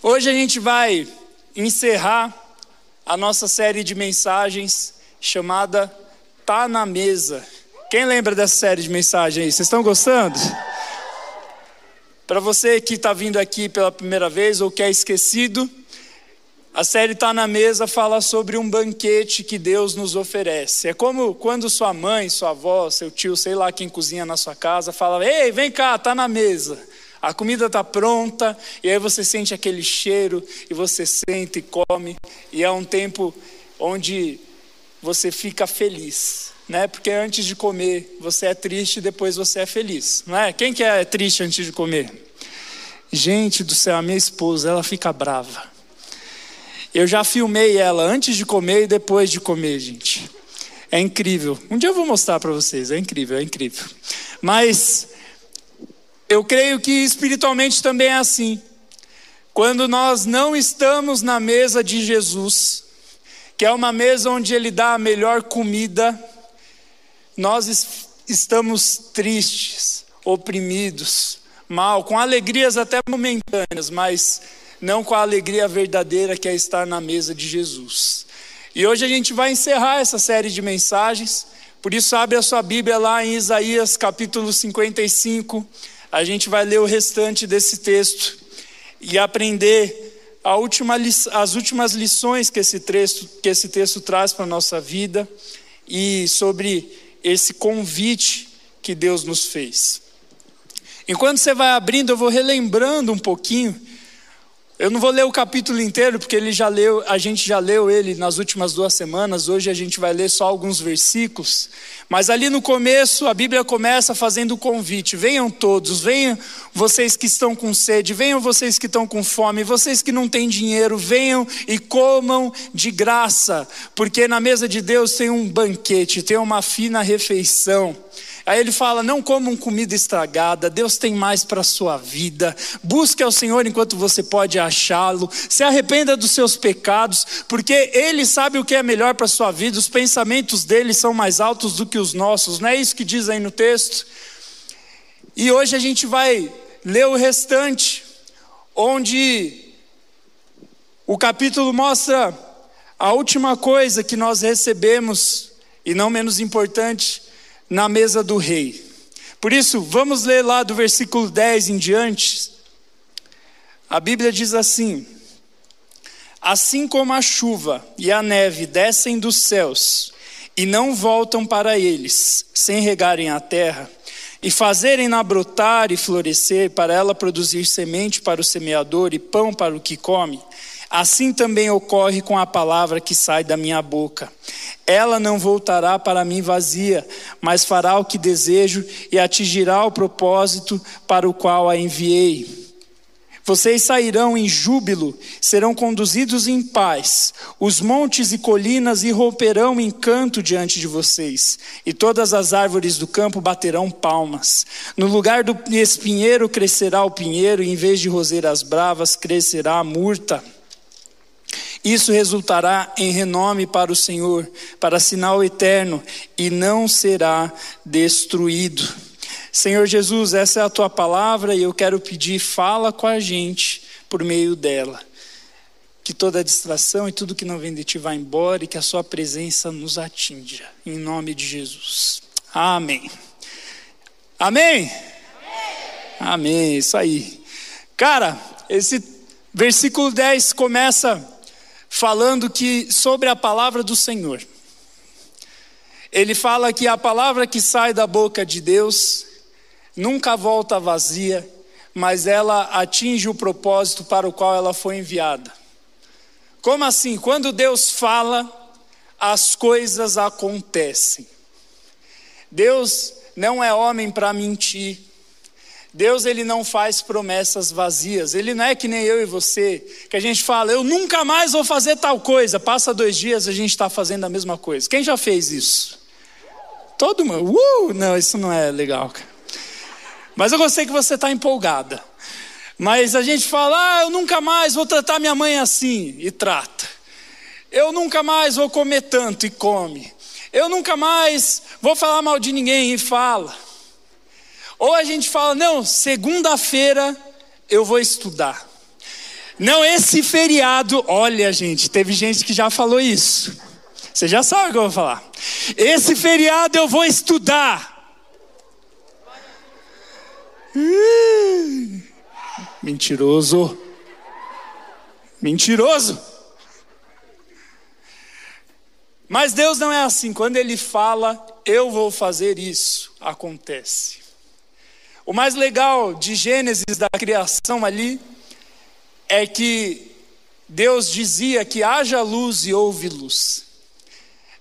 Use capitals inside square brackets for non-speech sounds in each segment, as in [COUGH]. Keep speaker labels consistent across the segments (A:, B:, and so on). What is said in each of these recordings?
A: Hoje a gente vai encerrar a nossa série de mensagens chamada Tá na Mesa. Quem lembra dessa série de mensagens aí? Vocês estão gostando? Para você que está vindo aqui pela primeira vez ou que é esquecido, a série Tá na Mesa fala sobre um banquete que Deus nos oferece. É como quando sua mãe, sua avó, seu tio, sei lá quem cozinha na sua casa, fala: Ei, vem cá, tá na mesa. A comida está pronta, e aí você sente aquele cheiro, e você senta e come, e é um tempo onde você fica feliz, né? Porque antes de comer você é triste, depois você é feliz, não é? Quem que é triste antes de comer? Gente do céu, a minha esposa, ela fica brava. Eu já filmei ela antes de comer e depois de comer, gente. É incrível. Um dia eu vou mostrar para vocês, é incrível, é incrível. Mas eu creio que espiritualmente também é assim. Quando nós não estamos na mesa de Jesus, que é uma mesa onde Ele dá a melhor comida, nós estamos tristes, oprimidos, mal, com alegrias até momentâneas, mas não com a alegria verdadeira que é estar na mesa de Jesus. E hoje a gente vai encerrar essa série de mensagens, por isso abre a sua Bíblia lá em Isaías capítulo 55 a gente vai ler o restante desse texto e aprender última, as últimas lições que esse texto, que esse texto traz para a nossa vida e sobre esse convite que Deus nos fez. Enquanto você vai abrindo, eu vou relembrando um pouquinho eu não vou ler o capítulo inteiro, porque ele já leu, a gente já leu ele nas últimas duas semanas, hoje a gente vai ler só alguns versículos. Mas ali no começo, a Bíblia começa fazendo o convite: venham todos, venham vocês que estão com sede, venham vocês que estão com fome, vocês que não têm dinheiro, venham e comam de graça, porque na mesa de Deus tem um banquete, tem uma fina refeição. Aí ele fala: não comam comida estragada, Deus tem mais para a sua vida. Busque ao Senhor enquanto você pode achá-lo. Se arrependa dos seus pecados, porque Ele sabe o que é melhor para a sua vida. Os pensamentos dele são mais altos do que os nossos, não é isso que diz aí no texto? E hoje a gente vai ler o restante, onde o capítulo mostra a última coisa que nós recebemos, e não menos importante, na mesa do rei. Por isso, vamos ler lá do versículo 10 em diante. A Bíblia diz assim: Assim como a chuva e a neve descem dos céus e não voltam para eles, sem regarem a terra, e fazerem-na brotar e florescer, para ela produzir semente para o semeador e pão para o que come, Assim também ocorre com a palavra que sai da minha boca. Ela não voltará para mim vazia, mas fará o que desejo e atingirá o propósito para o qual a enviei. Vocês sairão em júbilo, serão conduzidos em paz. Os montes e colinas irromperão em canto diante de vocês, e todas as árvores do campo baterão palmas. No lugar do espinheiro crescerá o pinheiro, e em vez de roseiras bravas crescerá a murta. Isso resultará em renome para o Senhor, para sinal eterno, e não será destruído. Senhor Jesus, essa é a tua palavra e eu quero pedir, fala com a gente por meio dela. Que toda distração e tudo que não vem de ti vá embora e que a sua presença nos atinja. Em nome de Jesus. Amém. Amém? Amém. Amém. Isso aí. Cara, esse versículo 10 começa falando que sobre a palavra do Senhor. Ele fala que a palavra que sai da boca de Deus nunca volta vazia, mas ela atinge o propósito para o qual ela foi enviada. Como assim? Quando Deus fala, as coisas acontecem. Deus não é homem para mentir, Deus ele não faz promessas vazias. Ele não é que nem eu e você, que a gente fala, eu nunca mais vou fazer tal coisa. Passa dois dias a gente está fazendo a mesma coisa. Quem já fez isso? Todo mundo. Uh, não, isso não é legal. Mas eu gostei que você está empolgada. Mas a gente fala, ah, eu nunca mais vou tratar minha mãe assim e trata. Eu nunca mais vou comer tanto e come. Eu nunca mais vou falar mal de ninguém e fala. Ou a gente fala, não, segunda-feira eu vou estudar. Não, esse feriado, olha, gente, teve gente que já falou isso. Você já sabe o que eu vou falar. Esse feriado eu vou estudar. Mentiroso. Mentiroso. Mas Deus não é assim. Quando Ele fala, eu vou fazer isso, acontece. O mais legal de Gênesis, da criação ali, é que Deus dizia que haja luz e houve luz.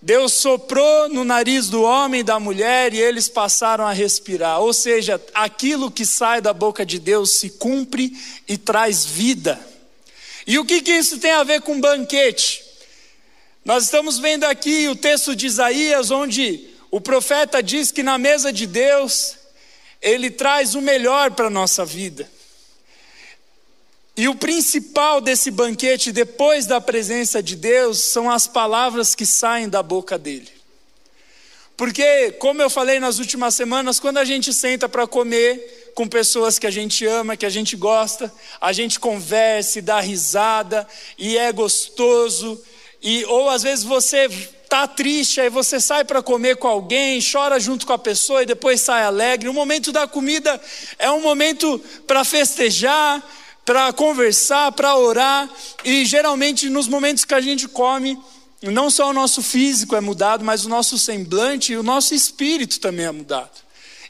A: Deus soprou no nariz do homem e da mulher e eles passaram a respirar. Ou seja, aquilo que sai da boca de Deus se cumpre e traz vida. E o que, que isso tem a ver com banquete? Nós estamos vendo aqui o texto de Isaías, onde o profeta diz que na mesa de Deus, ele traz o melhor para a nossa vida. E o principal desse banquete, depois da presença de Deus, são as palavras que saem da boca dele. Porque, como eu falei nas últimas semanas, quando a gente senta para comer com pessoas que a gente ama, que a gente gosta, a gente conversa, dá risada e é gostoso. E ou às vezes você tá triste, aí você sai para comer com alguém, chora junto com a pessoa e depois sai alegre. O momento da comida é um momento para festejar, para conversar, para orar, e geralmente nos momentos que a gente come, não só o nosso físico é mudado, mas o nosso semblante e o nosso espírito também é mudado.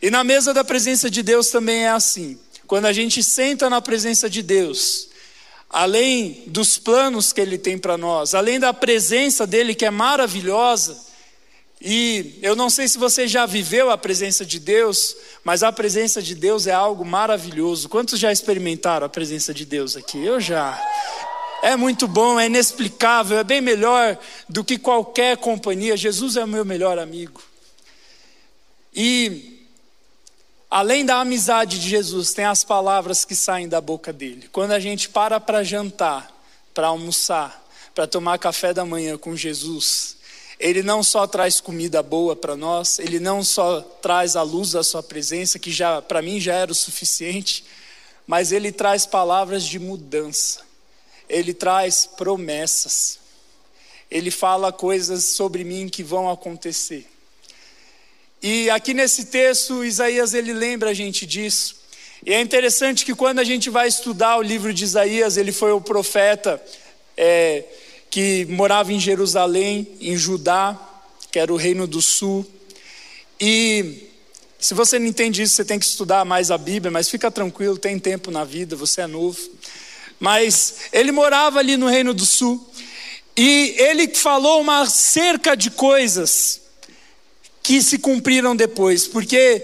A: E na mesa da presença de Deus também é assim. Quando a gente senta na presença de Deus, além dos planos que Ele tem para nós, além da presença dele que é maravilhosa, e eu não sei se você já viveu a presença de Deus, mas a presença de Deus é algo maravilhoso. Quantos já experimentaram a presença de Deus aqui? Eu já. É muito bom, é inexplicável, é bem melhor do que qualquer companhia. Jesus é o meu melhor amigo. E além da amizade de Jesus, tem as palavras que saem da boca dele. Quando a gente para para jantar, para almoçar, para tomar café da manhã com Jesus, ele não só traz comida boa para nós, ele não só traz a luz da sua presença, que já para mim já era o suficiente, mas ele traz palavras de mudança. Ele traz promessas. Ele fala coisas sobre mim que vão acontecer. E aqui nesse texto, Isaías ele lembra a gente disso. E é interessante que quando a gente vai estudar o livro de Isaías, ele foi o profeta é, que morava em Jerusalém, em Judá, que era o reino do sul. E se você não entende isso, você tem que estudar mais a Bíblia, mas fica tranquilo, tem tempo na vida, você é novo. Mas ele morava ali no reino do sul. E ele falou uma cerca de coisas que se cumpriram depois, porque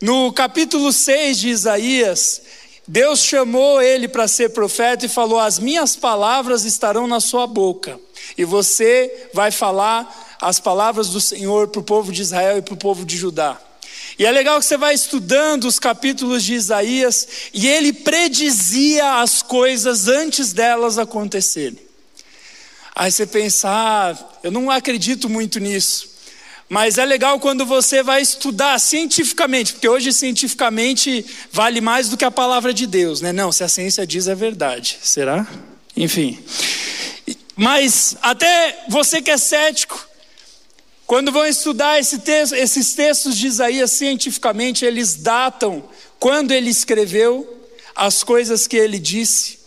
A: no capítulo 6 de Isaías, Deus chamou ele para ser profeta e falou: As minhas palavras estarão na sua boca, e você vai falar as palavras do Senhor para o povo de Israel e para o povo de Judá. E é legal que você vai estudando os capítulos de Isaías e ele predizia as coisas antes delas acontecerem. Aí você pensa, ah, eu não acredito muito nisso. Mas é legal quando você vai estudar cientificamente, porque hoje cientificamente vale mais do que a palavra de Deus, né? Não, se a ciência diz é verdade. Será? Enfim. Mas até você que é cético, quando vão estudar esse texto, esses textos de Isaías cientificamente, eles datam quando ele escreveu, as coisas que ele disse.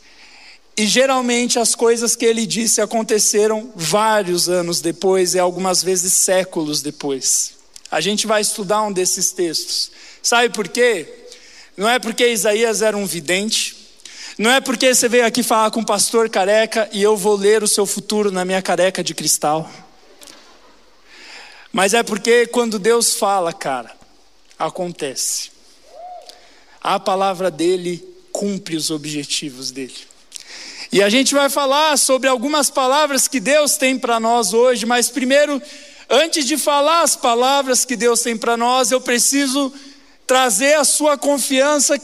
A: E geralmente as coisas que ele disse aconteceram vários anos depois e algumas vezes séculos depois. A gente vai estudar um desses textos. Sabe por quê? Não é porque Isaías era um vidente, não é porque você veio aqui falar com o pastor careca e eu vou ler o seu futuro na minha careca de cristal. Mas é porque quando Deus fala, cara, acontece. A palavra dele cumpre os objetivos dele. E a gente vai falar sobre algumas palavras que Deus tem para nós hoje, mas primeiro, antes de falar as palavras que Deus tem para nós, eu preciso trazer a sua confiança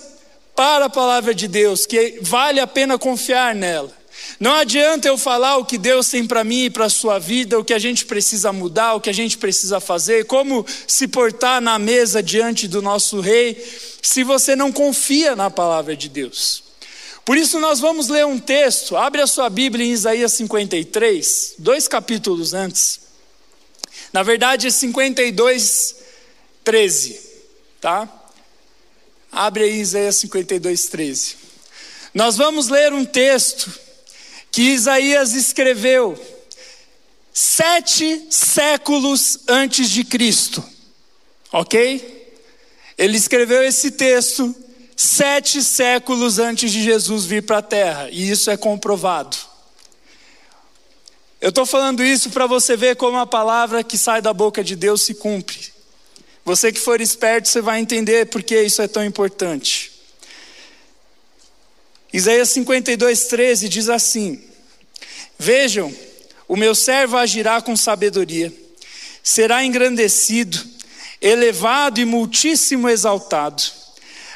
A: para a palavra de Deus, que vale a pena confiar nela. Não adianta eu falar o que Deus tem para mim e para a sua vida, o que a gente precisa mudar, o que a gente precisa fazer, como se portar na mesa diante do nosso rei, se você não confia na palavra de Deus. Por isso, nós vamos ler um texto, abre a sua Bíblia em Isaías 53, dois capítulos antes. Na verdade, é 52, 13, tá? Abre aí Isaías 52, 13. Nós vamos ler um texto que Isaías escreveu sete séculos antes de Cristo, ok? Ele escreveu esse texto sete séculos antes de Jesus vir para a terra, e isso é comprovado. Eu estou falando isso para você ver como a palavra que sai da boca de Deus se cumpre. Você que for esperto, você vai entender por que isso é tão importante. Isaías 52, 13 diz assim: Vejam, o meu servo agirá com sabedoria, será engrandecido, elevado e muitíssimo exaltado.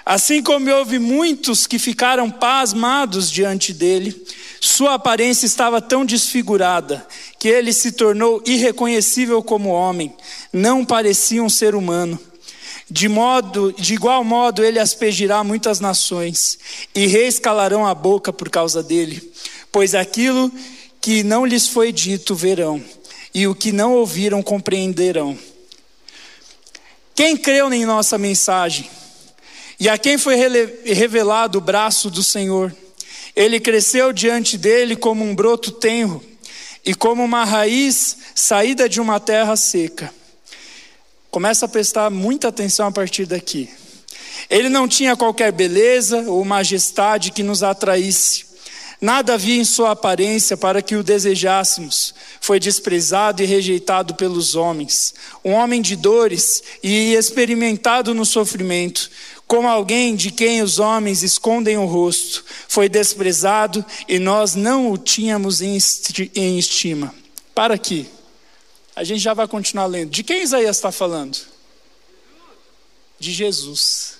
A: Assim como houve muitos que ficaram pasmados diante dele, sua aparência estava tão desfigurada que ele se tornou irreconhecível como homem, não parecia um ser humano. De modo, de igual modo ele aspergirá muitas nações, e reis calarão a boca por causa dele, pois aquilo que não lhes foi dito verão, e o que não ouviram compreenderão. Quem creu em nossa mensagem? E a quem foi revelado o braço do Senhor? Ele cresceu diante dele como um broto tenro e como uma raiz saída de uma terra seca. Começa a prestar muita atenção a partir daqui. Ele não tinha qualquer beleza ou majestade que nos atraísse. Nada havia em sua aparência para que o desejássemos. Foi desprezado e rejeitado pelos homens, um homem de dores e experimentado no sofrimento, como alguém de quem os homens escondem o rosto. Foi desprezado e nós não o tínhamos em estima. Para aqui. A gente já vai continuar lendo. De quem Isaías está falando? De Jesus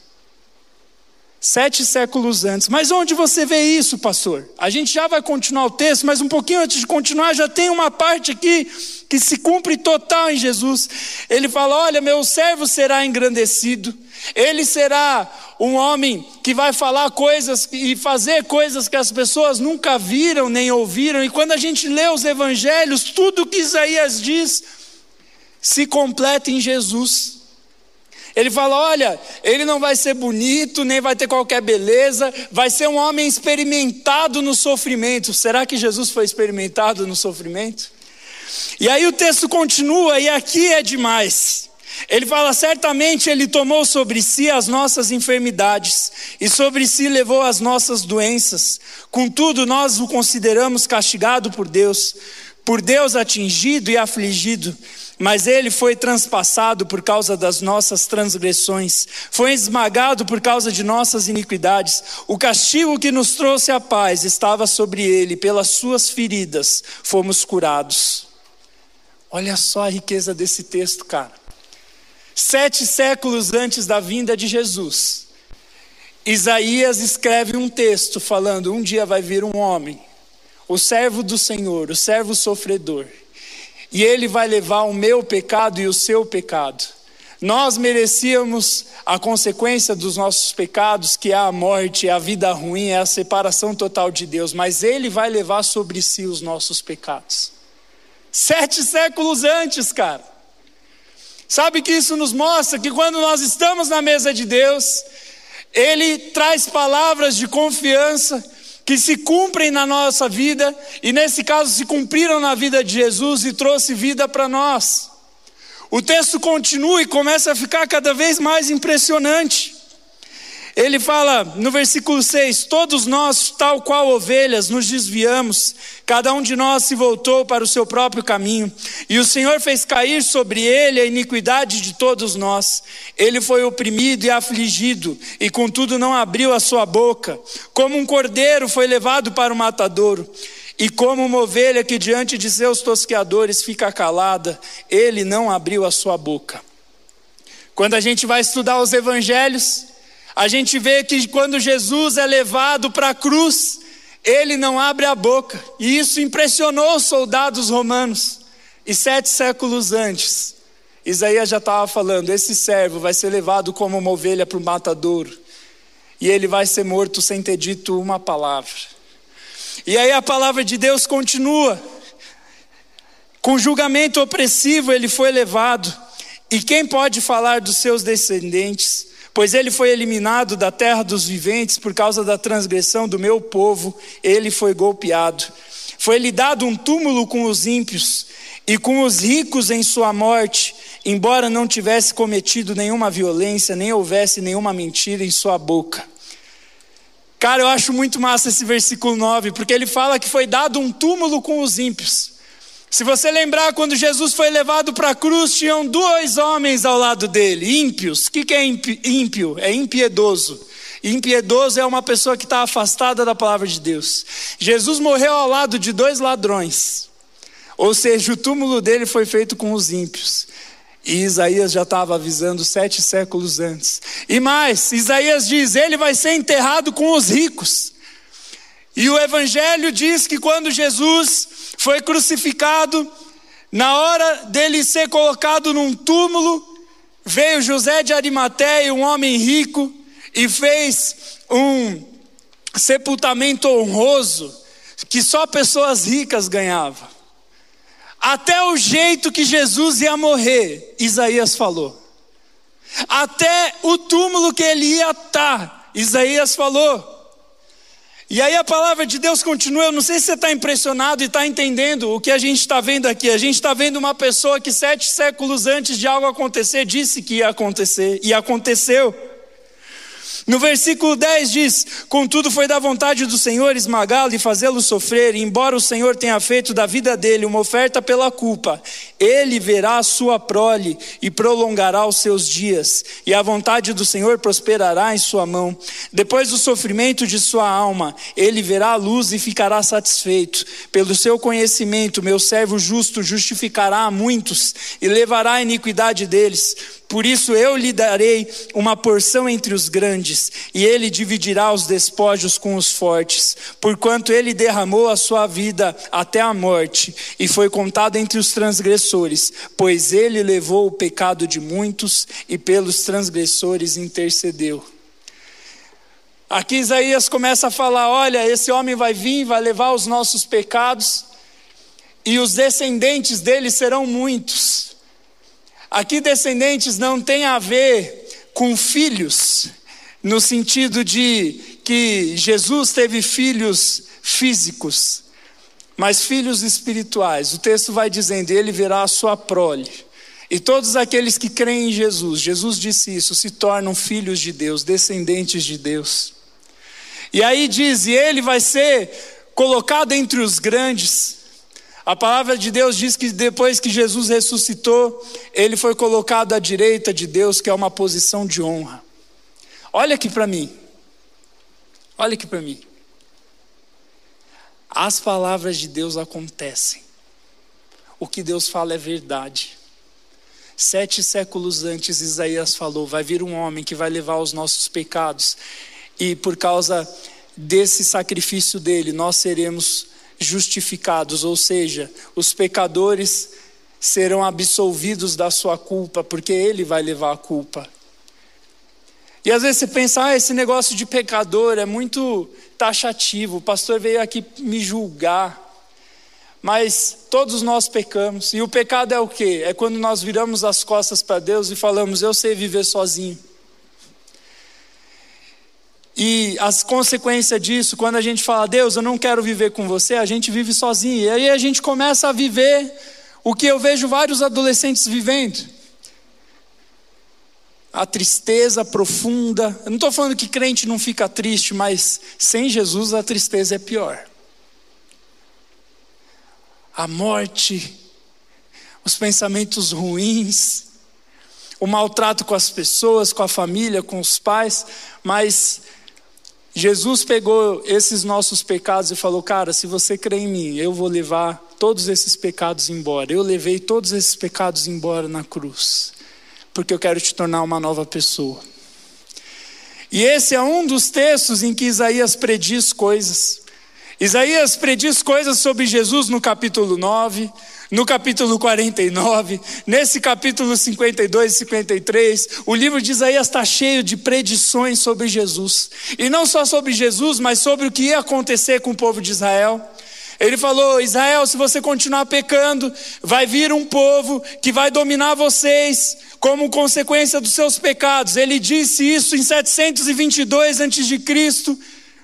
A: sete séculos antes. Mas onde você vê isso, pastor? A gente já vai continuar o texto, mas um pouquinho antes de continuar, já tem uma parte aqui que se cumpre total em Jesus. Ele fala: Olha, meu servo será engrandecido, ele será um homem que vai falar coisas e fazer coisas que as pessoas nunca viram nem ouviram. E quando a gente lê os evangelhos, tudo que Isaías diz se completa em Jesus. Ele fala: olha, ele não vai ser bonito, nem vai ter qualquer beleza, vai ser um homem experimentado no sofrimento. Será que Jesus foi experimentado no sofrimento? E aí o texto continua, e aqui é demais. Ele fala: certamente ele tomou sobre si as nossas enfermidades, e sobre si levou as nossas doenças. Contudo, nós o consideramos castigado por Deus, por Deus atingido e afligido mas ele foi transpassado por causa das nossas transgressões, foi esmagado por causa de nossas iniquidades. O castigo que nos trouxe a paz estava sobre ele, pelas suas feridas fomos curados. Olha só a riqueza desse texto, cara. Sete séculos antes da vinda de Jesus, Isaías escreve um texto falando: um dia vai vir um homem, o servo do Senhor, o servo sofredor e Ele vai levar o meu pecado e o seu pecado. Nós merecíamos a consequência dos nossos pecados, que é a morte, é a vida ruim, é a separação total de Deus, mas Ele vai levar sobre si os nossos pecados. Sete séculos antes, cara. Sabe que isso nos mostra que quando nós estamos na mesa de Deus, Ele traz palavras de confiança, que se cumprem na nossa vida, e nesse caso se cumpriram na vida de Jesus e trouxe vida para nós. O texto continua e começa a ficar cada vez mais impressionante. Ele fala no versículo 6: Todos nós, tal qual ovelhas, nos desviamos, cada um de nós se voltou para o seu próprio caminho, e o Senhor fez cair sobre ele a iniquidade de todos nós. Ele foi oprimido e afligido, e contudo não abriu a sua boca. Como um cordeiro foi levado para o matadouro, e como uma ovelha que diante de seus tosqueadores fica calada, ele não abriu a sua boca. Quando a gente vai estudar os evangelhos, a gente vê que quando Jesus é levado para a cruz, ele não abre a boca, e isso impressionou os soldados romanos. E sete séculos antes, Isaías já estava falando: esse servo vai ser levado como uma ovelha para o matadouro. e ele vai ser morto sem ter dito uma palavra. E aí a palavra de Deus continua. Com julgamento opressivo ele foi levado, e quem pode falar dos seus descendentes? Pois ele foi eliminado da terra dos viventes por causa da transgressão do meu povo, ele foi golpeado. Foi-lhe dado um túmulo com os ímpios e com os ricos em sua morte, embora não tivesse cometido nenhuma violência, nem houvesse nenhuma mentira em sua boca. Cara, eu acho muito massa esse versículo 9, porque ele fala que foi dado um túmulo com os ímpios. Se você lembrar, quando Jesus foi levado para a cruz, tinham dois homens ao lado dele, ímpios. O que, é ímpio? É impiedoso. Impiedoso é uma pessoa que está afastada da palavra de Deus. Jesus morreu ao lado de dois ladrões. Ou seja, o túmulo dele foi feito com os ímpios. E Isaías já estava avisando sete séculos antes. E mais, Isaías diz: ele vai ser enterrado com os ricos. E o Evangelho diz que quando Jesus foi crucificado, na hora dele ser colocado num túmulo, veio José de Arimateia, um homem rico, e fez um sepultamento honroso que só pessoas ricas ganhavam. Até o jeito que Jesus ia morrer, Isaías falou. Até o túmulo que ele ia estar, Isaías falou. E aí a palavra de Deus continua. Eu não sei se você está impressionado e está entendendo o que a gente está vendo aqui. A gente está vendo uma pessoa que sete séculos antes de algo acontecer disse que ia acontecer e aconteceu. No versículo 10 diz: Contudo, foi da vontade do Senhor esmagá-lo e fazê-lo sofrer, e embora o Senhor tenha feito da vida dele uma oferta pela culpa, ele verá a sua prole e prolongará os seus dias, e a vontade do Senhor prosperará em sua mão. Depois do sofrimento de sua alma, ele verá a luz e ficará satisfeito. Pelo seu conhecimento, meu servo justo justificará a muitos e levará a iniquidade deles por isso eu lhe darei uma porção entre os grandes, e ele dividirá os despojos com os fortes, porquanto ele derramou a sua vida até a morte, e foi contado entre os transgressores, pois ele levou o pecado de muitos e pelos transgressores intercedeu. Aqui Isaías começa a falar: olha, esse homem vai vir, vai levar os nossos pecados, e os descendentes dele serão muitos. Aqui, descendentes não tem a ver com filhos, no sentido de que Jesus teve filhos físicos, mas filhos espirituais. O texto vai dizendo: Ele verá a sua prole. E todos aqueles que creem em Jesus, Jesus disse isso, se tornam filhos de Deus, descendentes de Deus. E aí diz: E ele vai ser colocado entre os grandes. A palavra de Deus diz que depois que Jesus ressuscitou, ele foi colocado à direita de Deus, que é uma posição de honra. Olha aqui para mim. Olha aqui para mim. As palavras de Deus acontecem. O que Deus fala é verdade. Sete séculos antes, Isaías falou: vai vir um homem que vai levar os nossos pecados, e por causa desse sacrifício dele, nós seremos justificados, ou seja, os pecadores serão absolvidos da sua culpa, porque ele vai levar a culpa. E às vezes você pensa, ah, esse negócio de pecador é muito taxativo, o pastor veio aqui me julgar. Mas todos nós pecamos, e o pecado é o quê? É quando nós viramos as costas para Deus e falamos, eu sei viver sozinho. E as consequências disso, quando a gente fala, Deus, eu não quero viver com você, a gente vive sozinho. E aí a gente começa a viver o que eu vejo vários adolescentes vivendo. A tristeza profunda. Eu não estou falando que crente não fica triste, mas sem Jesus a tristeza é pior. A morte, os pensamentos ruins, o maltrato com as pessoas, com a família, com os pais, mas Jesus pegou esses nossos pecados e falou: Cara, se você crê em mim, eu vou levar todos esses pecados embora. Eu levei todos esses pecados embora na cruz, porque eu quero te tornar uma nova pessoa. E esse é um dos textos em que Isaías prediz coisas. Isaías prediz coisas sobre Jesus no capítulo 9, no capítulo 49, nesse capítulo 52 e 53, o livro de Isaías está cheio de predições sobre Jesus. E não só sobre Jesus, mas sobre o que ia acontecer com o povo de Israel. Ele falou: Israel, se você continuar pecando, vai vir um povo que vai dominar vocês como consequência dos seus pecados. Ele disse isso em 722 a.C.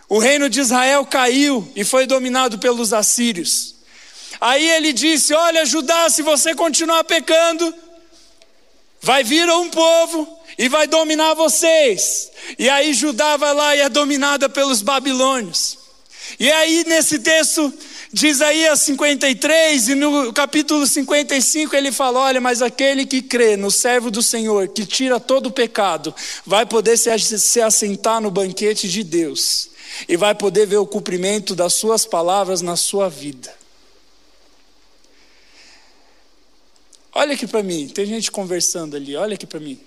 A: O reino de Israel caiu e foi dominado pelos assírios. Aí ele disse: Olha, Judá, se você continuar pecando, vai vir um povo e vai dominar vocês. E aí Judá vai lá e é dominada pelos babilônios. E aí nesse texto de Isaías 53 e no capítulo 55 ele fala: Olha, mas aquele que crê no servo do Senhor, que tira todo o pecado, vai poder se, se assentar no banquete de Deus e vai poder ver o cumprimento das suas palavras na sua vida. Olha aqui para mim, tem gente conversando ali, olha aqui para mim.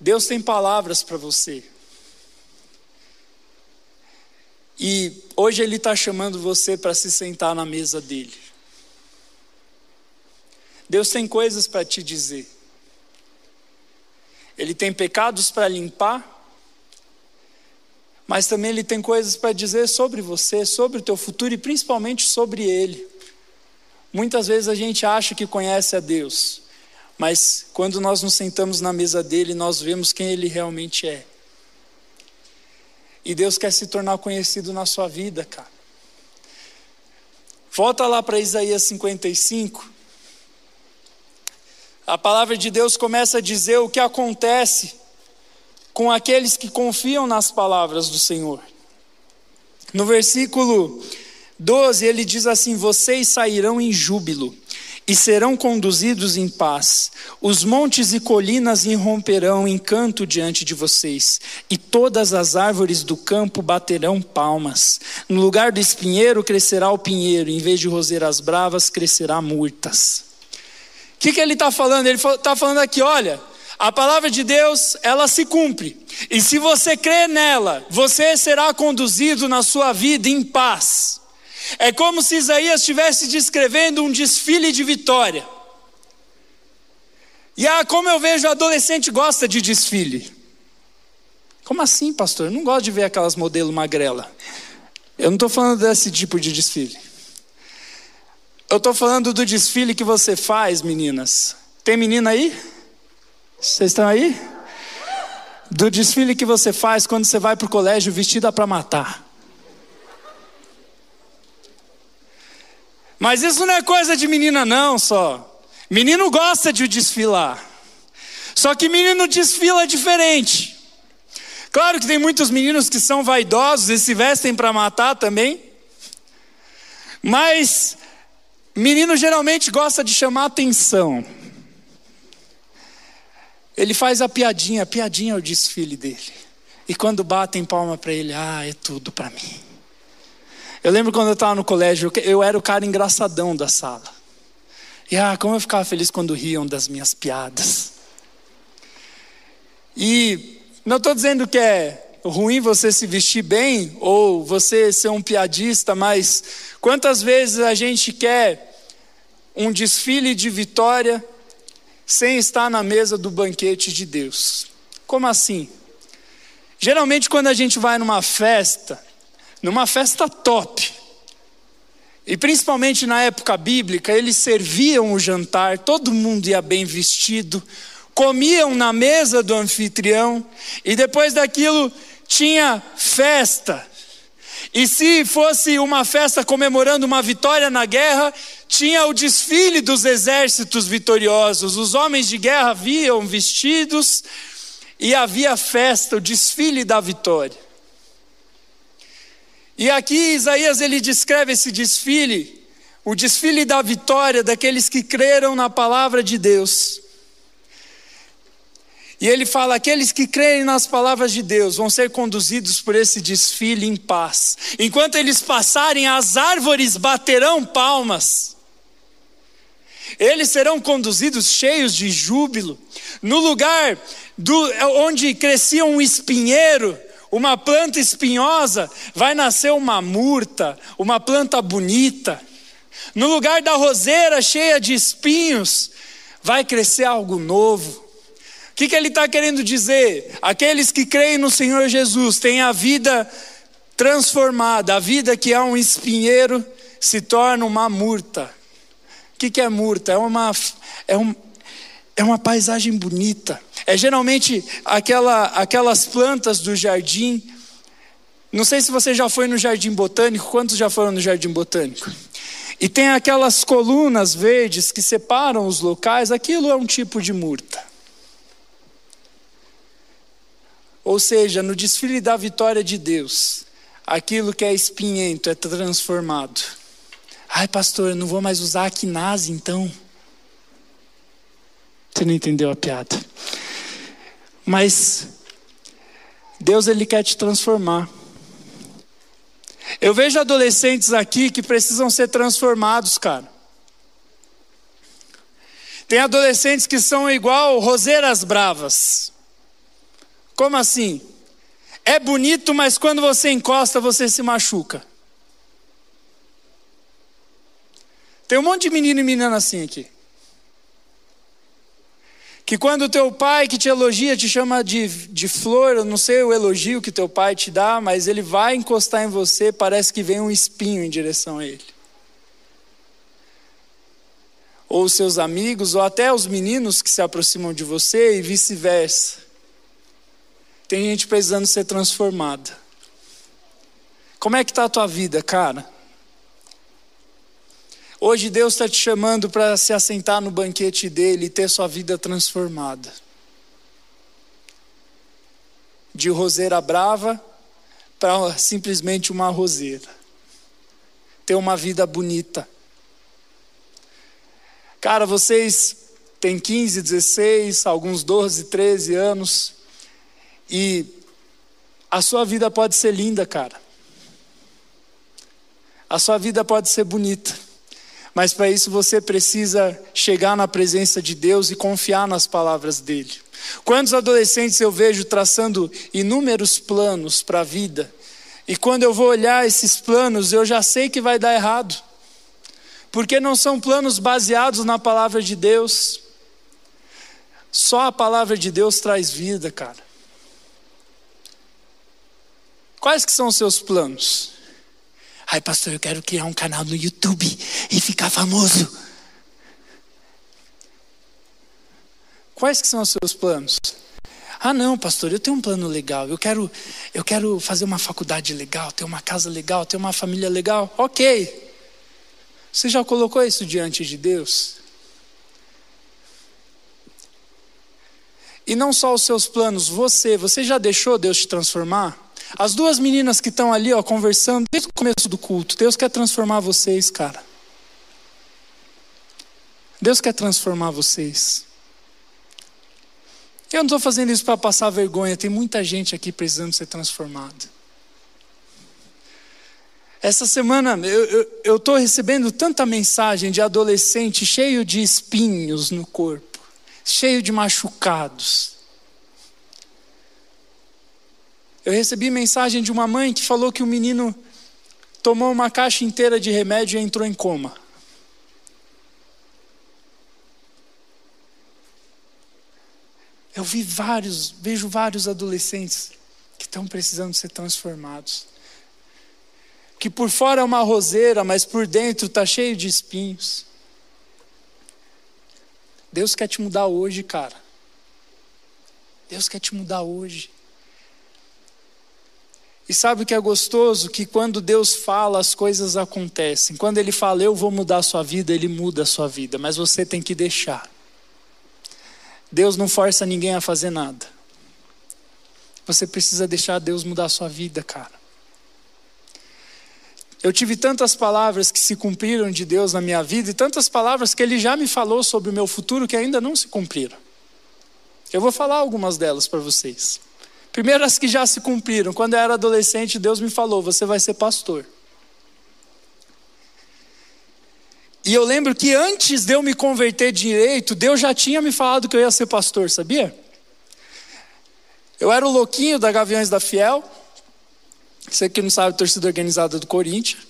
A: Deus tem palavras para você. E hoje Ele está chamando você para se sentar na mesa dele. Deus tem coisas para te dizer. Ele tem pecados para limpar, mas também Ele tem coisas para dizer sobre você, sobre o teu futuro e principalmente sobre Ele. Muitas vezes a gente acha que conhece a Deus, mas quando nós nos sentamos na mesa dele, nós vemos quem Ele realmente é. E Deus quer se tornar conhecido na sua vida, cara. Volta lá para Isaías 55. A palavra de Deus começa a dizer o que acontece com aqueles que confiam nas palavras do Senhor. No versículo 12, ele diz assim: Vocês sairão em júbilo e serão conduzidos em paz. Os montes e colinas irromperão em canto diante de vocês, e todas as árvores do campo baterão palmas. No lugar do espinheiro crescerá o pinheiro, em vez de roseiras bravas, crescerá murtas. O que, que ele está falando? Ele está falando aqui: olha, a palavra de Deus, ela se cumpre, e se você crer nela, você será conduzido na sua vida em paz. É como se Isaías estivesse descrevendo um desfile de vitória. E ah, como eu vejo adolescente gosta de desfile. Como assim, pastor? Eu não gosto de ver aquelas modelo magrela. Eu não estou falando desse tipo de desfile. Eu estou falando do desfile que você faz, meninas. Tem menina aí? Vocês estão aí? Do desfile que você faz quando você vai para o colégio vestida para matar. Mas isso não é coisa de menina, não, só. Menino gosta de desfilar. Só que menino desfila diferente. Claro que tem muitos meninos que são vaidosos e se vestem para matar também. Mas menino geralmente gosta de chamar atenção. Ele faz a piadinha, a piadinha é o desfile dele. E quando batem palma para ele, ah, é tudo para mim. Eu lembro quando eu estava no colégio, eu era o cara engraçadão da sala. E ah, como eu ficava feliz quando riam das minhas piadas. E não estou dizendo que é ruim você se vestir bem ou você ser um piadista, mas quantas vezes a gente quer um desfile de vitória sem estar na mesa do banquete de Deus? Como assim? Geralmente, quando a gente vai numa festa, numa festa top. E principalmente na época bíblica, eles serviam o jantar, todo mundo ia bem vestido, comiam na mesa do anfitrião, e depois daquilo tinha festa. E se fosse uma festa comemorando uma vitória na guerra, tinha o desfile dos exércitos vitoriosos. Os homens de guerra viam vestidos e havia festa, o desfile da vitória. E aqui Isaías ele descreve esse desfile, o desfile da vitória daqueles que creram na palavra de Deus. E ele fala: aqueles que creem nas palavras de Deus vão ser conduzidos por esse desfile em paz. Enquanto eles passarem, as árvores baterão palmas. Eles serão conduzidos cheios de júbilo. No lugar do, onde crescia um espinheiro, uma planta espinhosa, vai nascer uma murta, uma planta bonita. No lugar da roseira cheia de espinhos, vai crescer algo novo. O que, que ele está querendo dizer? Aqueles que creem no Senhor Jesus têm a vida transformada, a vida que é um espinheiro se torna uma murta. O que, que é murta? É uma, é, um, é uma paisagem bonita. É geralmente aquela, aquelas plantas do jardim. Não sei se você já foi no jardim botânico. Quantos já foram no jardim botânico? E tem aquelas colunas verdes que separam os locais. Aquilo é um tipo de murta. Ou seja, no desfile da vitória de Deus, aquilo que é espinhento é transformado. Ai, pastor, eu não vou mais usar a quinase então. Você não entendeu a piada. Mas Deus ele quer te transformar. Eu vejo adolescentes aqui que precisam ser transformados, cara. Tem adolescentes que são igual roseiras bravas. Como assim? É bonito, mas quando você encosta, você se machuca. Tem um monte de menino e menina assim aqui. Que quando teu pai que te elogia te chama de, de flor, eu não sei o elogio que teu pai te dá, mas ele vai encostar em você, parece que vem um espinho em direção a ele. Ou seus amigos, ou até os meninos que se aproximam de você e vice-versa. Tem gente precisando ser transformada. Como é que está a tua vida, cara? Hoje Deus está te chamando para se assentar no banquete dele e ter sua vida transformada. De roseira brava para simplesmente uma roseira. Ter uma vida bonita. Cara, vocês têm 15, 16, alguns 12, 13 anos. E a sua vida pode ser linda, cara. A sua vida pode ser bonita. Mas para isso você precisa chegar na presença de Deus e confiar nas palavras dele. Quantos adolescentes eu vejo traçando inúmeros planos para a vida, e quando eu vou olhar esses planos, eu já sei que vai dar errado, porque não são planos baseados na palavra de Deus. Só a palavra de Deus traz vida, cara. Quais que são os seus planos? Ai, pastor, eu quero criar um canal no YouTube e ficar famoso. Quais que são os seus planos? Ah, não, pastor, eu tenho um plano legal. Eu quero, eu quero fazer uma faculdade legal, ter uma casa legal, ter uma família legal. Ok. Você já colocou isso diante de Deus? E não só os seus planos, você, você já deixou Deus te transformar? As duas meninas que estão ali, ó, conversando desde o começo do culto, Deus quer transformar vocês, cara. Deus quer transformar vocês. Eu não estou fazendo isso para passar vergonha, tem muita gente aqui precisando ser transformada. Essa semana eu estou recebendo tanta mensagem de adolescente cheio de espinhos no corpo, cheio de machucados. Eu recebi mensagem de uma mãe que falou que o menino tomou uma caixa inteira de remédio e entrou em coma. Eu vi vários, vejo vários adolescentes que estão precisando ser transformados. Que por fora é uma roseira, mas por dentro está cheio de espinhos. Deus quer te mudar hoje, cara. Deus quer te mudar hoje. E sabe o que é gostoso? Que quando Deus fala, as coisas acontecem. Quando Ele fala, eu vou mudar a sua vida, Ele muda a sua vida, mas você tem que deixar. Deus não força ninguém a fazer nada. Você precisa deixar Deus mudar a sua vida, cara. Eu tive tantas palavras que se cumpriram de Deus na minha vida e tantas palavras que Ele já me falou sobre o meu futuro que ainda não se cumpriram. Eu vou falar algumas delas para vocês. Primeiro, as que já se cumpriram. Quando eu era adolescente, Deus me falou: você vai ser pastor. E eu lembro que antes de eu me converter direito, Deus já tinha me falado que eu ia ser pastor, sabia? Eu era o louquinho da Gaviões da Fiel. Você que não sabe, torcida organizada do Corinthians.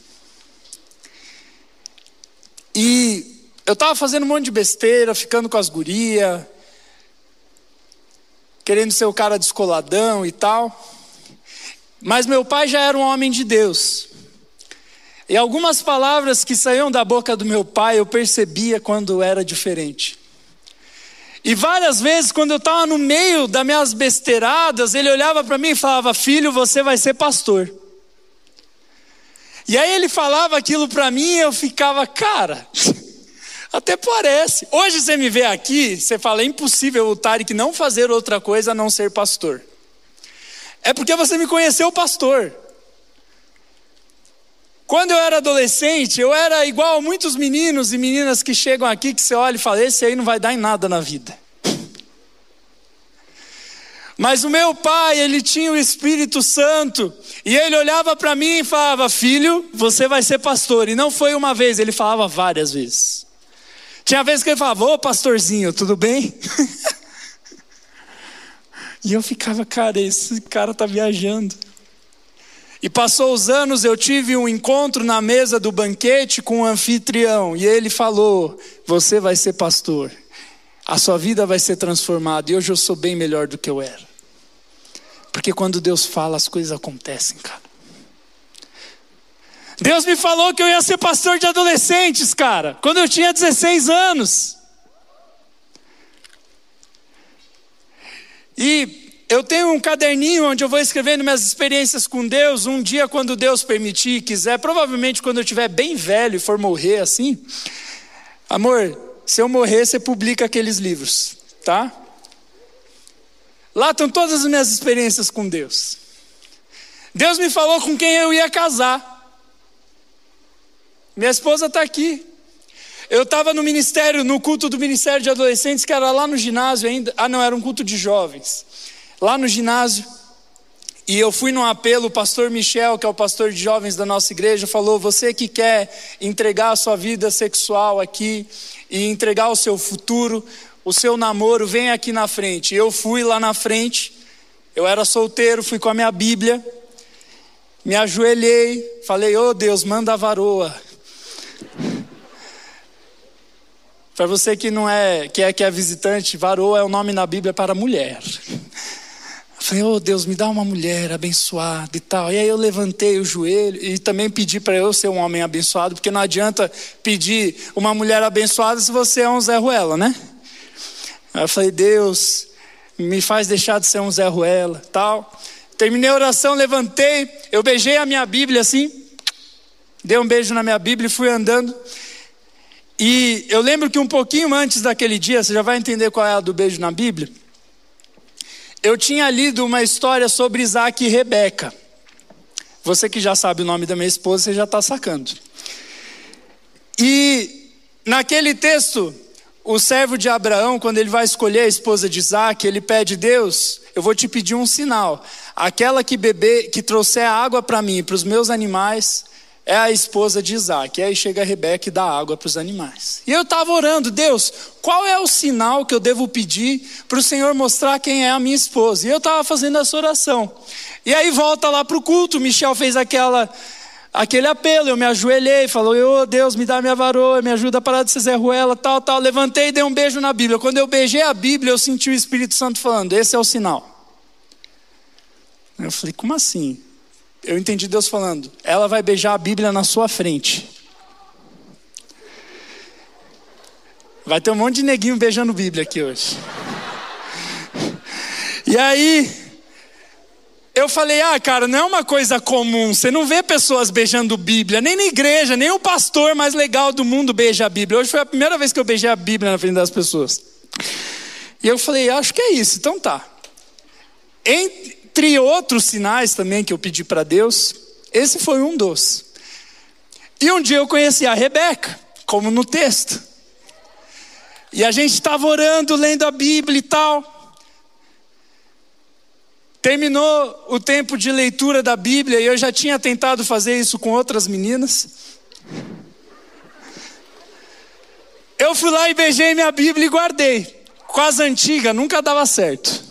A: E eu estava fazendo um monte de besteira, ficando com as gurias, querendo ser o cara descoladão e tal. Mas meu pai já era um homem de Deus. E algumas palavras que saíam da boca do meu pai eu percebia quando era diferente. E várias vezes, quando eu estava no meio das minhas besteiradas, ele olhava para mim e falava: Filho, você vai ser pastor. E aí ele falava aquilo para mim e eu ficava, cara, até parece. Hoje você me vê aqui, você fala: é impossível o Tarek não fazer outra coisa a não ser pastor. É porque você me conheceu pastor. Quando eu era adolescente, eu era igual a muitos meninos e meninas que chegam aqui que você olha e fala: esse aí não vai dar em nada na vida. Mas o meu pai, ele tinha o Espírito Santo, e ele olhava para mim e falava: Filho, você vai ser pastor. E não foi uma vez, ele falava várias vezes. Tinha vezes que ele falava: Ô pastorzinho, tudo bem? [LAUGHS] E eu ficava, cara, esse cara tá viajando. E passou os anos, eu tive um encontro na mesa do banquete com um anfitrião, e ele falou: Você vai ser pastor, a sua vida vai ser transformada, e hoje eu sou bem melhor do que eu era. Porque quando Deus fala, as coisas acontecem, cara. Deus me falou que eu ia ser pastor de adolescentes, cara, quando eu tinha 16 anos. E eu tenho um caderninho onde eu vou escrevendo minhas experiências com Deus. Um dia, quando Deus permitir, quiser, provavelmente quando eu estiver bem velho e for morrer assim. Amor, se eu morrer, você publica aqueles livros, tá? Lá estão todas as minhas experiências com Deus. Deus me falou com quem eu ia casar. Minha esposa está aqui. Eu estava no ministério, no culto do ministério de adolescentes, que era lá no ginásio ainda. Ah, não, era um culto de jovens. Lá no ginásio. E eu fui num apelo, o pastor Michel, que é o pastor de jovens da nossa igreja, falou: Você que quer entregar a sua vida sexual aqui e entregar o seu futuro, o seu namoro, vem aqui na frente. Eu fui lá na frente, eu era solteiro, fui com a minha Bíblia, me ajoelhei, falei: Oh Deus, manda a varoa. Para você que não é, que é que é visitante, varoa é o nome na Bíblia para mulher. Eu falei, oh Deus, me dá uma mulher abençoada e tal. E aí eu levantei o joelho e também pedi para eu ser um homem abençoado, porque não adianta pedir uma mulher abençoada se você é um Zé Ruela, né? Aí eu falei, Deus, me faz deixar de ser um Zé Ruela, tal. Terminei a oração, levantei, eu beijei a minha Bíblia assim, dei um beijo na minha Bíblia e fui andando. E eu lembro que um pouquinho antes daquele dia, você já vai entender qual é a do beijo na Bíblia. Eu tinha lido uma história sobre Isaac e Rebeca. Você que já sabe o nome da minha esposa, você já está sacando. E naquele texto, o servo de Abraão, quando ele vai escolher a esposa de Isaac, ele pede: Deus, eu vou te pedir um sinal. Aquela que beber, que trouxer água para mim, para os meus animais, é a esposa de Isaac. E aí chega Rebeca e dá água para os animais. E eu estava orando, Deus, qual é o sinal que eu devo pedir para o Senhor mostrar quem é a minha esposa? E eu estava fazendo essa oração. E aí volta lá para o culto, Michel fez aquela, aquele apelo, eu me ajoelhei, falou, oh Deus, me dá minha varoa, me ajuda a parar de ser Zé Ruela, tal, tal. Levantei e dei um beijo na Bíblia. Quando eu beijei a Bíblia, eu senti o Espírito Santo falando, esse é o sinal. Eu falei, como assim? Eu entendi Deus falando, ela vai beijar a Bíblia na sua frente. Vai ter um monte de neguinho beijando Bíblia aqui hoje. E aí, eu falei, ah, cara, não é uma coisa comum. Você não vê pessoas beijando Bíblia, nem na igreja, nem o pastor mais legal do mundo beija a Bíblia. Hoje foi a primeira vez que eu beijei a Bíblia na frente das pessoas. E eu falei, acho que é isso, então tá. Entre outros sinais também que eu pedi para Deus, esse foi um dos. E um dia eu conheci a Rebeca, como no texto. E a gente estava orando, lendo a Bíblia e tal. Terminou o tempo de leitura da Bíblia e eu já tinha tentado fazer isso com outras meninas. Eu fui lá e beijei minha Bíblia e guardei. Quase antiga, nunca dava certo.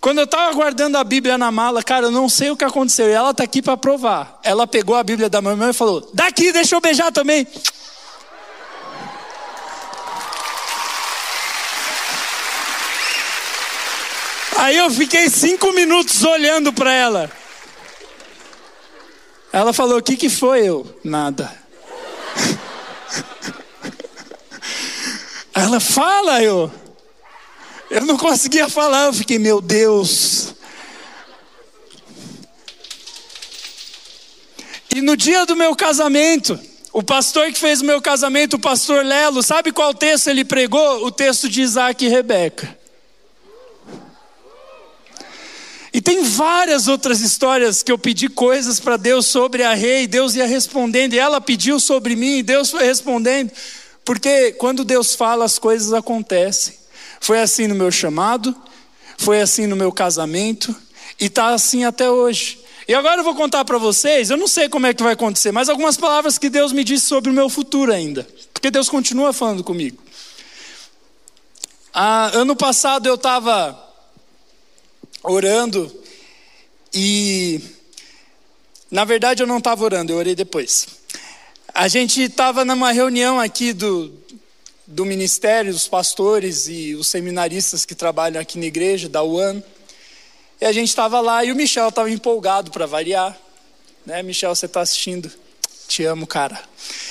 A: Quando eu estava guardando a Bíblia na mala, cara, eu não sei o que aconteceu. E ela está aqui para provar. Ela pegou a Bíblia da minha mãe e falou: Daqui, deixa eu beijar também. Aí eu fiquei cinco minutos olhando para ela. Ela falou: O que, que foi? Eu, nada. [LAUGHS] Ela fala, eu. Eu não conseguia falar, eu fiquei, meu Deus. E no dia do meu casamento, o pastor que fez o meu casamento, o pastor Lelo, sabe qual texto ele pregou? O texto de Isaac e Rebeca. E tem várias outras histórias que eu pedi coisas para Deus sobre a rei, Deus ia respondendo, e ela pediu sobre mim, e Deus foi respondendo, porque quando Deus fala, as coisas acontecem. Foi assim no meu chamado, foi assim no meu casamento, e está assim até hoje. E agora eu vou contar para vocês, eu não sei como é que vai acontecer, mas algumas palavras que Deus me disse sobre o meu futuro ainda, porque Deus continua falando comigo. Ah, ano passado eu estava orando e, na verdade, eu não estava orando, eu orei depois. A gente estava numa reunião aqui do, do ministério, dos pastores e os seminaristas que trabalham aqui na igreja, da UAN. E a gente estava lá e o Michel estava empolgado para variar. Né, Michel, você está assistindo? Te amo, cara.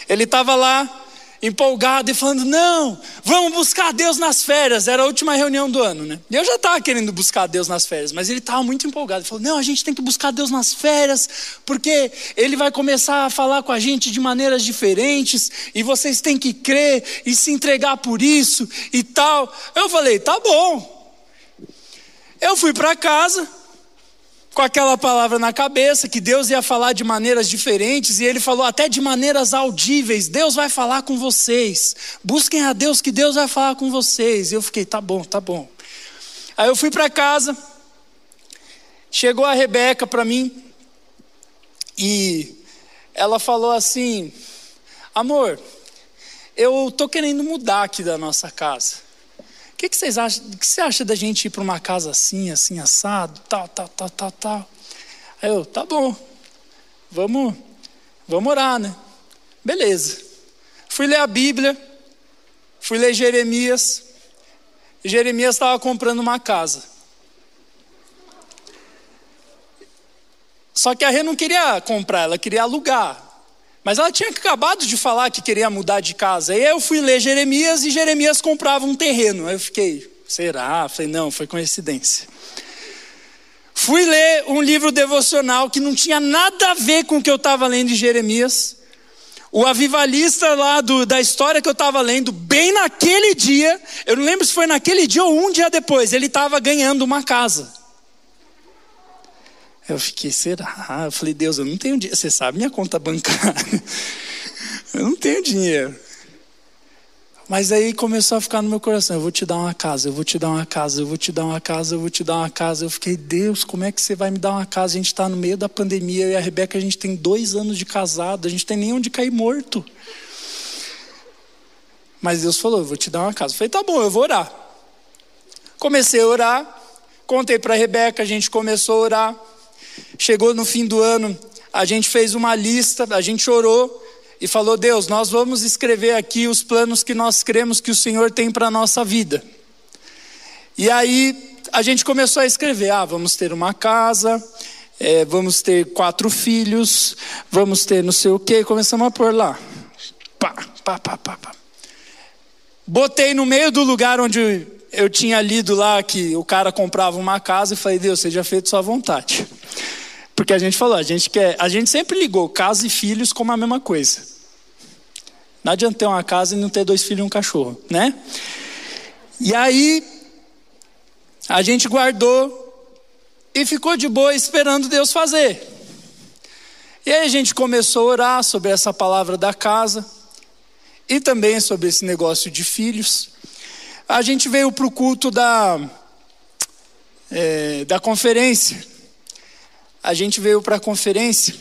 A: Ele estava lá empolgado e falando: Não, vamos buscar Deus nas férias. Era a última reunião do ano, né? E eu já estava querendo buscar Deus nas férias, mas ele estava muito empolgado. Ele falou: Não, a gente tem que buscar Deus nas férias, porque Ele vai começar a falar com a gente de maneiras diferentes, e vocês têm que crer e se entregar por isso e tal. Eu falei: Tá bom. Eu fui para casa com aquela palavra na cabeça, que Deus ia falar de maneiras diferentes, e ele falou até de maneiras audíveis: Deus vai falar com vocês, busquem a Deus, que Deus vai falar com vocês. E eu fiquei: tá bom, tá bom. Aí eu fui para casa, chegou a Rebeca para mim, e ela falou assim: amor, eu tô querendo mudar aqui da nossa casa. O que, que vocês acham? O que você acha da gente ir para uma casa assim, assim, assado, tal, tal, tal, tal, tal? Aí eu, tá bom, vamos, vamos orar, né? Beleza. Fui ler a Bíblia, fui ler Jeremias. Jeremias estava comprando uma casa. Só que a Rê não queria comprar, ela queria alugar. Mas ela tinha acabado de falar que queria mudar de casa. Aí eu fui ler Jeremias e Jeremias comprava um terreno. Aí eu fiquei, será? Falei, não, foi coincidência. Fui ler um livro devocional que não tinha nada a ver com o que eu estava lendo de Jeremias. O avivalista lá do, da história que eu estava lendo, bem naquele dia, eu não lembro se foi naquele dia ou um dia depois, ele estava ganhando uma casa. Eu fiquei, será? Eu falei, Deus, eu não tenho dinheiro. Você sabe minha conta bancária. [LAUGHS] eu não tenho dinheiro. Mas aí começou a ficar no meu coração: eu vou te dar uma casa, eu vou te dar uma casa, eu vou te dar uma casa, eu vou te dar uma casa. Eu fiquei, Deus, como é que você vai me dar uma casa? A gente está no meio da pandemia, eu e a Rebeca, a gente tem dois anos de casado, a gente tem nem onde cair morto. Mas Deus falou: eu vou te dar uma casa. Eu falei, tá bom, eu vou orar. Comecei a orar, contei para a Rebeca, a gente começou a orar. Chegou no fim do ano, a gente fez uma lista, a gente orou e falou: Deus, nós vamos escrever aqui os planos que nós cremos que o Senhor tem para a nossa vida. E aí a gente começou a escrever: ah, vamos ter uma casa, é, vamos ter quatro filhos, vamos ter não sei o que, começamos a pôr lá. Pá, pá, pá, pá, pá. Botei no meio do lugar onde eu tinha lido lá que o cara comprava uma casa e falei, Deus, seja feito sua vontade. Porque a gente falou, a gente quer, a gente sempre ligou casa e filhos como a mesma coisa. Não adianta ter uma casa e não ter dois filhos e um cachorro, né? E aí a gente guardou e ficou de boa esperando Deus fazer. E aí a gente começou a orar sobre essa palavra da casa e também sobre esse negócio de filhos. A gente veio para o culto da, é, da conferência a gente veio para a conferência.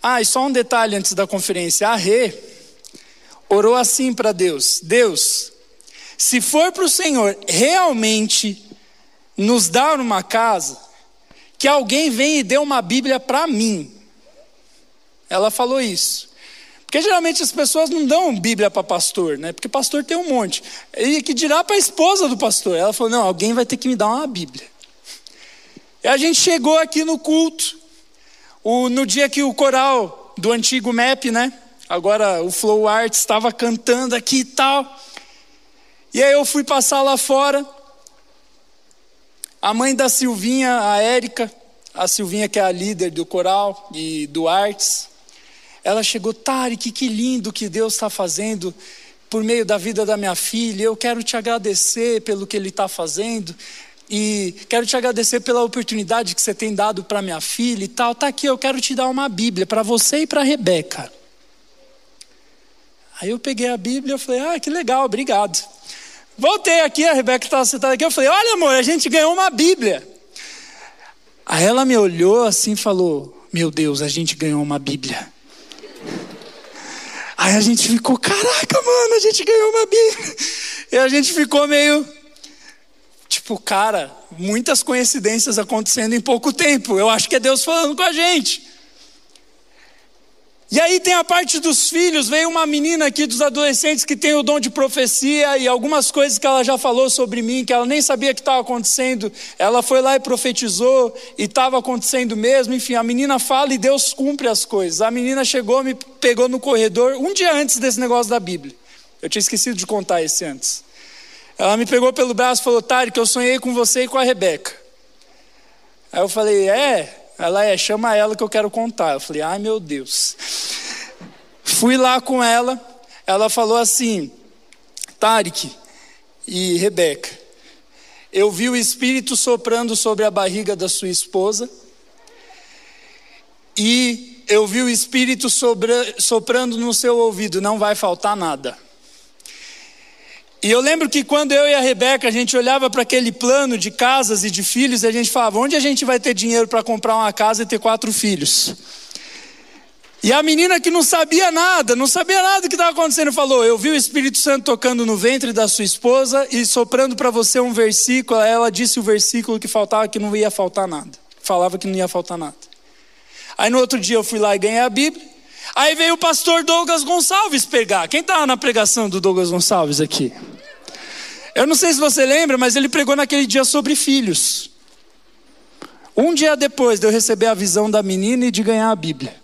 A: Ah, e só um detalhe antes da conferência: a Rê orou assim para Deus: Deus, se for para o Senhor realmente nos dar uma casa que alguém vem e dê uma Bíblia para mim. Ela falou isso. Porque geralmente as pessoas não dão Bíblia para pastor, né? Porque pastor tem um monte. E que dirá para a esposa do pastor. Ela falou: não, alguém vai ter que me dar uma Bíblia. E a gente chegou aqui no culto, o, no dia que o coral do antigo MEP, né? Agora o Flow Arts estava cantando aqui e tal. E aí eu fui passar lá fora. A mãe da Silvinha, a Érica, a Silvinha que é a líder do coral e do Arts, ela chegou, Tarek, que lindo que Deus está fazendo por meio da vida da minha filha. Eu quero te agradecer pelo que Ele está fazendo. E quero te agradecer pela oportunidade que você tem dado para minha filha e tal. Tá aqui, eu quero te dar uma Bíblia para você e para Rebeca. Aí eu peguei a Bíblia e falei, ah, que legal, obrigado. Voltei aqui, a Rebeca estava sentada aqui, eu falei, olha amor, a gente ganhou uma Bíblia. Aí ela me olhou assim e falou, meu Deus, a gente ganhou uma Bíblia. Aí a gente ficou, caraca, mano, a gente ganhou uma Bíblia. E a gente ficou meio, tipo, cara, muitas coincidências acontecendo em pouco tempo. Eu acho que é Deus falando com a gente. E aí tem a parte dos filhos, veio uma menina aqui dos adolescentes que tem o dom de profecia e algumas coisas que ela já falou sobre mim, que ela nem sabia que estava acontecendo, ela foi lá e profetizou e estava acontecendo mesmo, enfim, a menina fala e Deus cumpre as coisas. A menina chegou, me pegou no corredor, um dia antes desse negócio da Bíblia, eu tinha esquecido de contar esse antes. Ela me pegou pelo braço e falou, que eu sonhei com você e com a Rebeca. Aí eu falei, é, ela é, chama ela que eu quero contar. Eu falei, ai meu Deus. Fui lá com ela, ela falou assim: Tarek e Rebeca, eu vi o Espírito soprando sobre a barriga da sua esposa, e eu vi o Espírito soprando no seu ouvido, não vai faltar nada. E eu lembro que quando eu e a Rebeca a gente olhava para aquele plano de casas e de filhos, a gente falava: onde a gente vai ter dinheiro para comprar uma casa e ter quatro filhos? E a menina que não sabia nada, não sabia nada do que estava acontecendo, falou: Eu vi o Espírito Santo tocando no ventre da sua esposa e soprando para você um versículo. Ela disse o versículo que faltava, que não ia faltar nada. Falava que não ia faltar nada. Aí no outro dia eu fui lá e ganhei a Bíblia. Aí veio o pastor Douglas Gonçalves pegar. Quem estava na pregação do Douglas Gonçalves aqui? Eu não sei se você lembra, mas ele pregou naquele dia sobre filhos. Um dia depois de eu receber a visão da menina e de ganhar a Bíblia.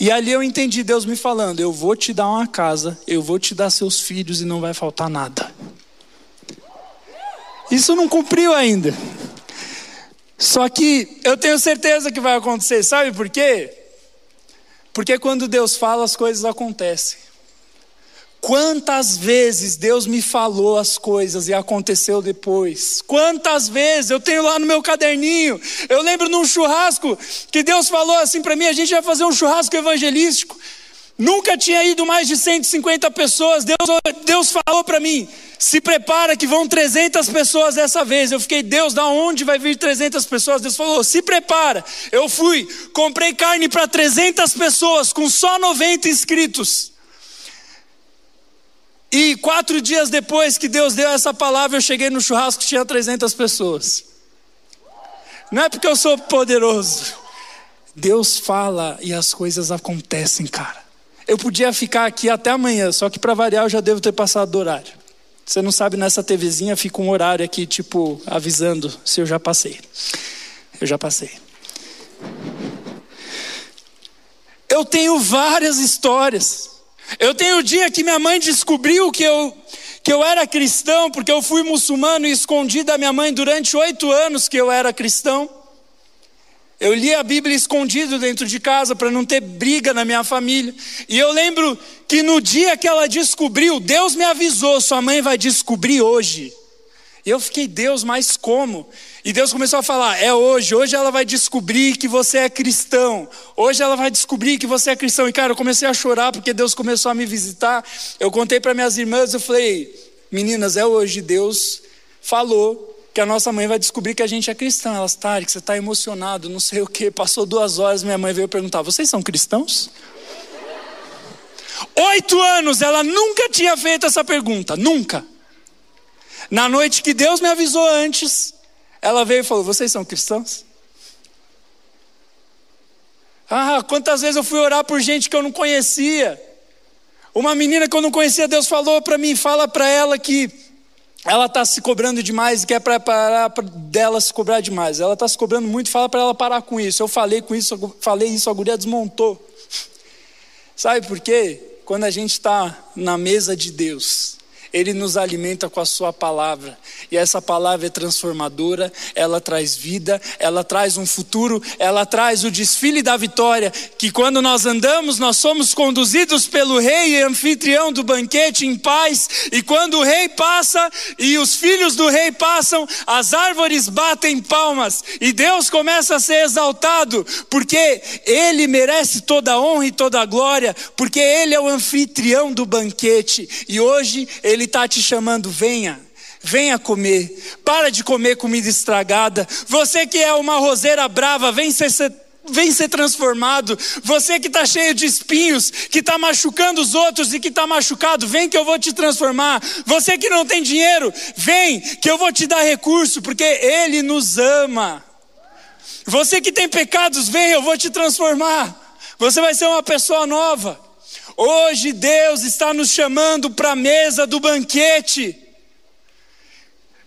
A: E ali eu entendi Deus me falando: Eu vou te dar uma casa, eu vou te dar seus filhos e não vai faltar nada. Isso não cumpriu ainda. Só que eu tenho certeza que vai acontecer, sabe por quê? Porque quando Deus fala, as coisas acontecem. Quantas vezes Deus me falou as coisas e aconteceu depois? Quantas vezes eu tenho lá no meu caderninho? Eu lembro num churrasco que Deus falou assim para mim: a gente vai fazer um churrasco evangelístico. Nunca tinha ido mais de 150 pessoas. Deus, Deus falou para mim: se prepara que vão 300 pessoas dessa vez. Eu fiquei, Deus, da onde vai vir 300 pessoas? Deus falou: se prepara. Eu fui, comprei carne para 300 pessoas com só 90 inscritos. E quatro dias depois que Deus deu essa palavra, eu cheguei no churrasco tinha 300 pessoas. Não é porque eu sou poderoso. Deus fala e as coisas acontecem, cara. Eu podia ficar aqui até amanhã, só que para variar eu já devo ter passado do horário. Você não sabe, nessa TVzinha fica um horário aqui, tipo, avisando se eu já passei. Eu já passei. Eu tenho várias histórias. Eu tenho o dia que minha mãe descobriu que eu, que eu era cristão, porque eu fui muçulmano e escondi da minha mãe durante oito anos que eu era cristão. Eu li a Bíblia escondido dentro de casa para não ter briga na minha família. E eu lembro que no dia que ela descobriu, Deus me avisou: sua mãe vai descobrir hoje. E eu fiquei, Deus, mas como? E Deus começou a falar: é hoje, hoje ela vai descobrir que você é cristão. Hoje ela vai descobrir que você é cristão. E cara, eu comecei a chorar porque Deus começou a me visitar. Eu contei para minhas irmãs, eu falei: meninas, é hoje, Deus falou que a nossa mãe vai descobrir que a gente é cristão. Elas, Tarek, você está emocionado, não sei o que. Passou duas horas, minha mãe veio perguntar: vocês são cristãos? Oito anos, ela nunca tinha feito essa pergunta, nunca. Na noite que Deus me avisou antes, ela veio e falou: Vocês são cristãos? Ah, quantas vezes eu fui orar por gente que eu não conhecia. Uma menina que eu não conhecia, Deus falou para mim: fala para ela que ela está se cobrando demais e quer preparar dela se cobrar demais. Ela está se cobrando muito, fala para ela parar com isso. Eu falei com isso, falei isso, a guria desmontou. Sabe por quê? Quando a gente está na mesa de Deus, ele nos alimenta com a Sua palavra. E essa palavra é transformadora, ela traz vida, ela traz um futuro, ela traz o desfile da vitória. Que quando nós andamos, nós somos conduzidos pelo Rei e anfitrião do banquete em paz. E quando o Rei passa e os filhos do Rei passam, as árvores batem palmas. E Deus começa a ser exaltado, porque Ele merece toda a honra e toda a glória, porque Ele é o anfitrião do banquete. E hoje Ele ele está te chamando, venha. Venha comer, para de comer comida estragada. Você que é uma roseira brava, vem ser, vem ser transformado. Você que está cheio de espinhos, que está machucando os outros e que está machucado, vem que eu vou te transformar. Você que não tem dinheiro, vem que eu vou te dar recurso, porque Ele nos ama. Você que tem pecados, vem, eu vou te transformar. Você vai ser uma pessoa nova. Hoje Deus está nos chamando para a mesa do banquete.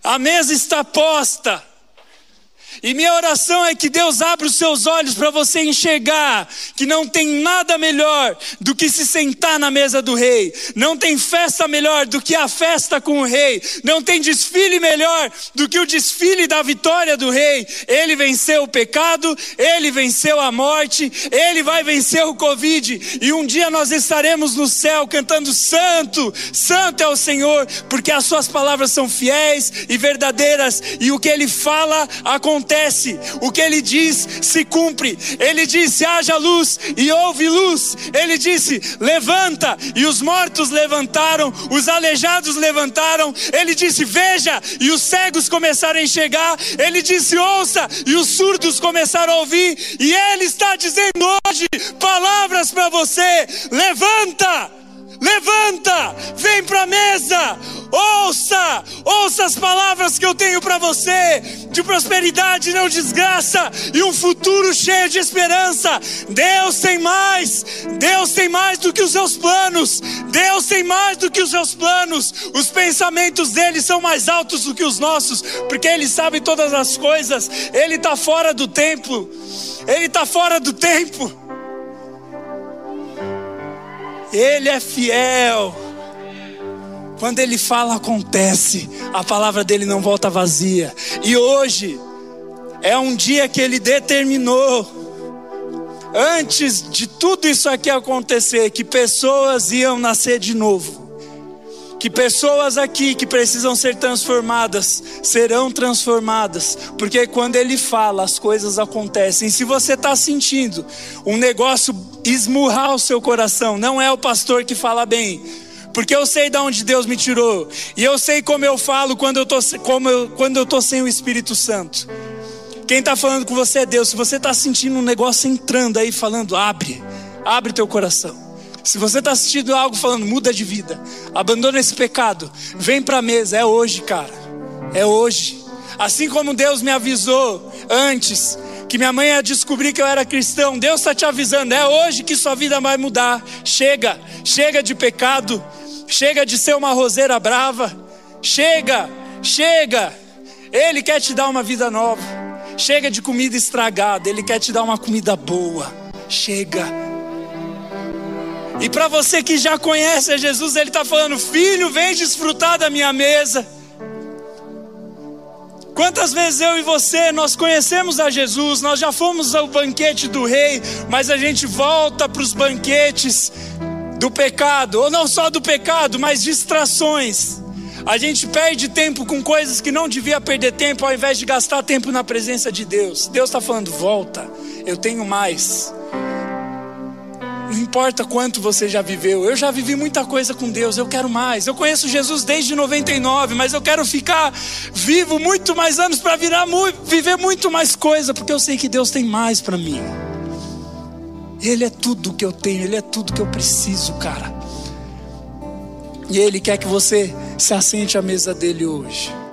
A: A mesa está posta. E minha oração é que Deus abra os seus olhos para você enxergar que não tem nada melhor do que se sentar na mesa do rei. Não tem festa melhor do que a festa com o rei. Não tem desfile melhor do que o desfile da vitória do rei. Ele venceu o pecado, ele venceu a morte, ele vai vencer o Covid. E um dia nós estaremos no céu cantando: Santo, Santo é o Senhor, porque as suas palavras são fiéis e verdadeiras, e o que ele fala acontece acontece, o que ele diz se cumpre. Ele disse: haja luz e houve luz. Ele disse: levanta, e os mortos levantaram, os aleijados levantaram. Ele disse: veja, e os cegos começaram a enxergar. Ele disse: ouça, e os surdos começaram a ouvir. E ele está dizendo hoje palavras para você: levanta, levanta, vem para a mesa, ouça, ouça as palavras que eu tenho para você, de prosperidade, não desgraça, e um futuro cheio de esperança. Deus tem mais, Deus tem mais do que os seus planos, Deus tem mais do que os seus planos, os pensamentos dele são mais altos do que os nossos, porque ele sabe todas as coisas, ele está fora do tempo, ele está fora do tempo. Ele é fiel. Quando ele fala, acontece. A palavra dele não volta vazia. E hoje é um dia que ele determinou, antes de tudo isso aqui acontecer, que pessoas iam nascer de novo. Que pessoas aqui que precisam ser transformadas serão transformadas, porque quando Ele fala, as coisas acontecem. Se você está sentindo um negócio esmurrar o seu coração, não é o pastor que fala bem, porque eu sei de onde Deus me tirou, e eu sei como eu falo quando eu tô, como eu, quando eu tô sem o Espírito Santo. Quem está falando com você é Deus. Se você está sentindo um negócio entrando aí, falando, abre, abre teu coração. Se você está assistindo algo falando, muda de vida, abandona esse pecado, vem para a mesa, é hoje, cara, é hoje. Assim como Deus me avisou antes, que minha mãe ia descobrir que eu era cristão, Deus está te avisando, é hoje que sua vida vai mudar. Chega, chega de pecado, chega de ser uma roseira brava, chega, chega. Ele quer te dar uma vida nova, chega de comida estragada, Ele quer te dar uma comida boa, chega. E para você que já conhece a Jesus, Ele está falando: Filho, vem desfrutar da minha mesa. Quantas vezes eu e você nós conhecemos a Jesus, nós já fomos ao banquete do Rei, mas a gente volta para os banquetes do pecado, ou não só do pecado, mas distrações. A gente perde tempo com coisas que não devia perder tempo, ao invés de gastar tempo na presença de Deus. Deus está falando: volta, eu tenho mais. Não importa quanto você já viveu, eu já vivi muita coisa com Deus, eu quero mais. Eu conheço Jesus desde 99, mas eu quero ficar vivo muito mais anos para viver muito mais coisa, porque eu sei que Deus tem mais para mim. Ele é tudo que eu tenho, Ele é tudo que eu preciso, cara. E Ele quer que você Se assente à mesa dele hoje.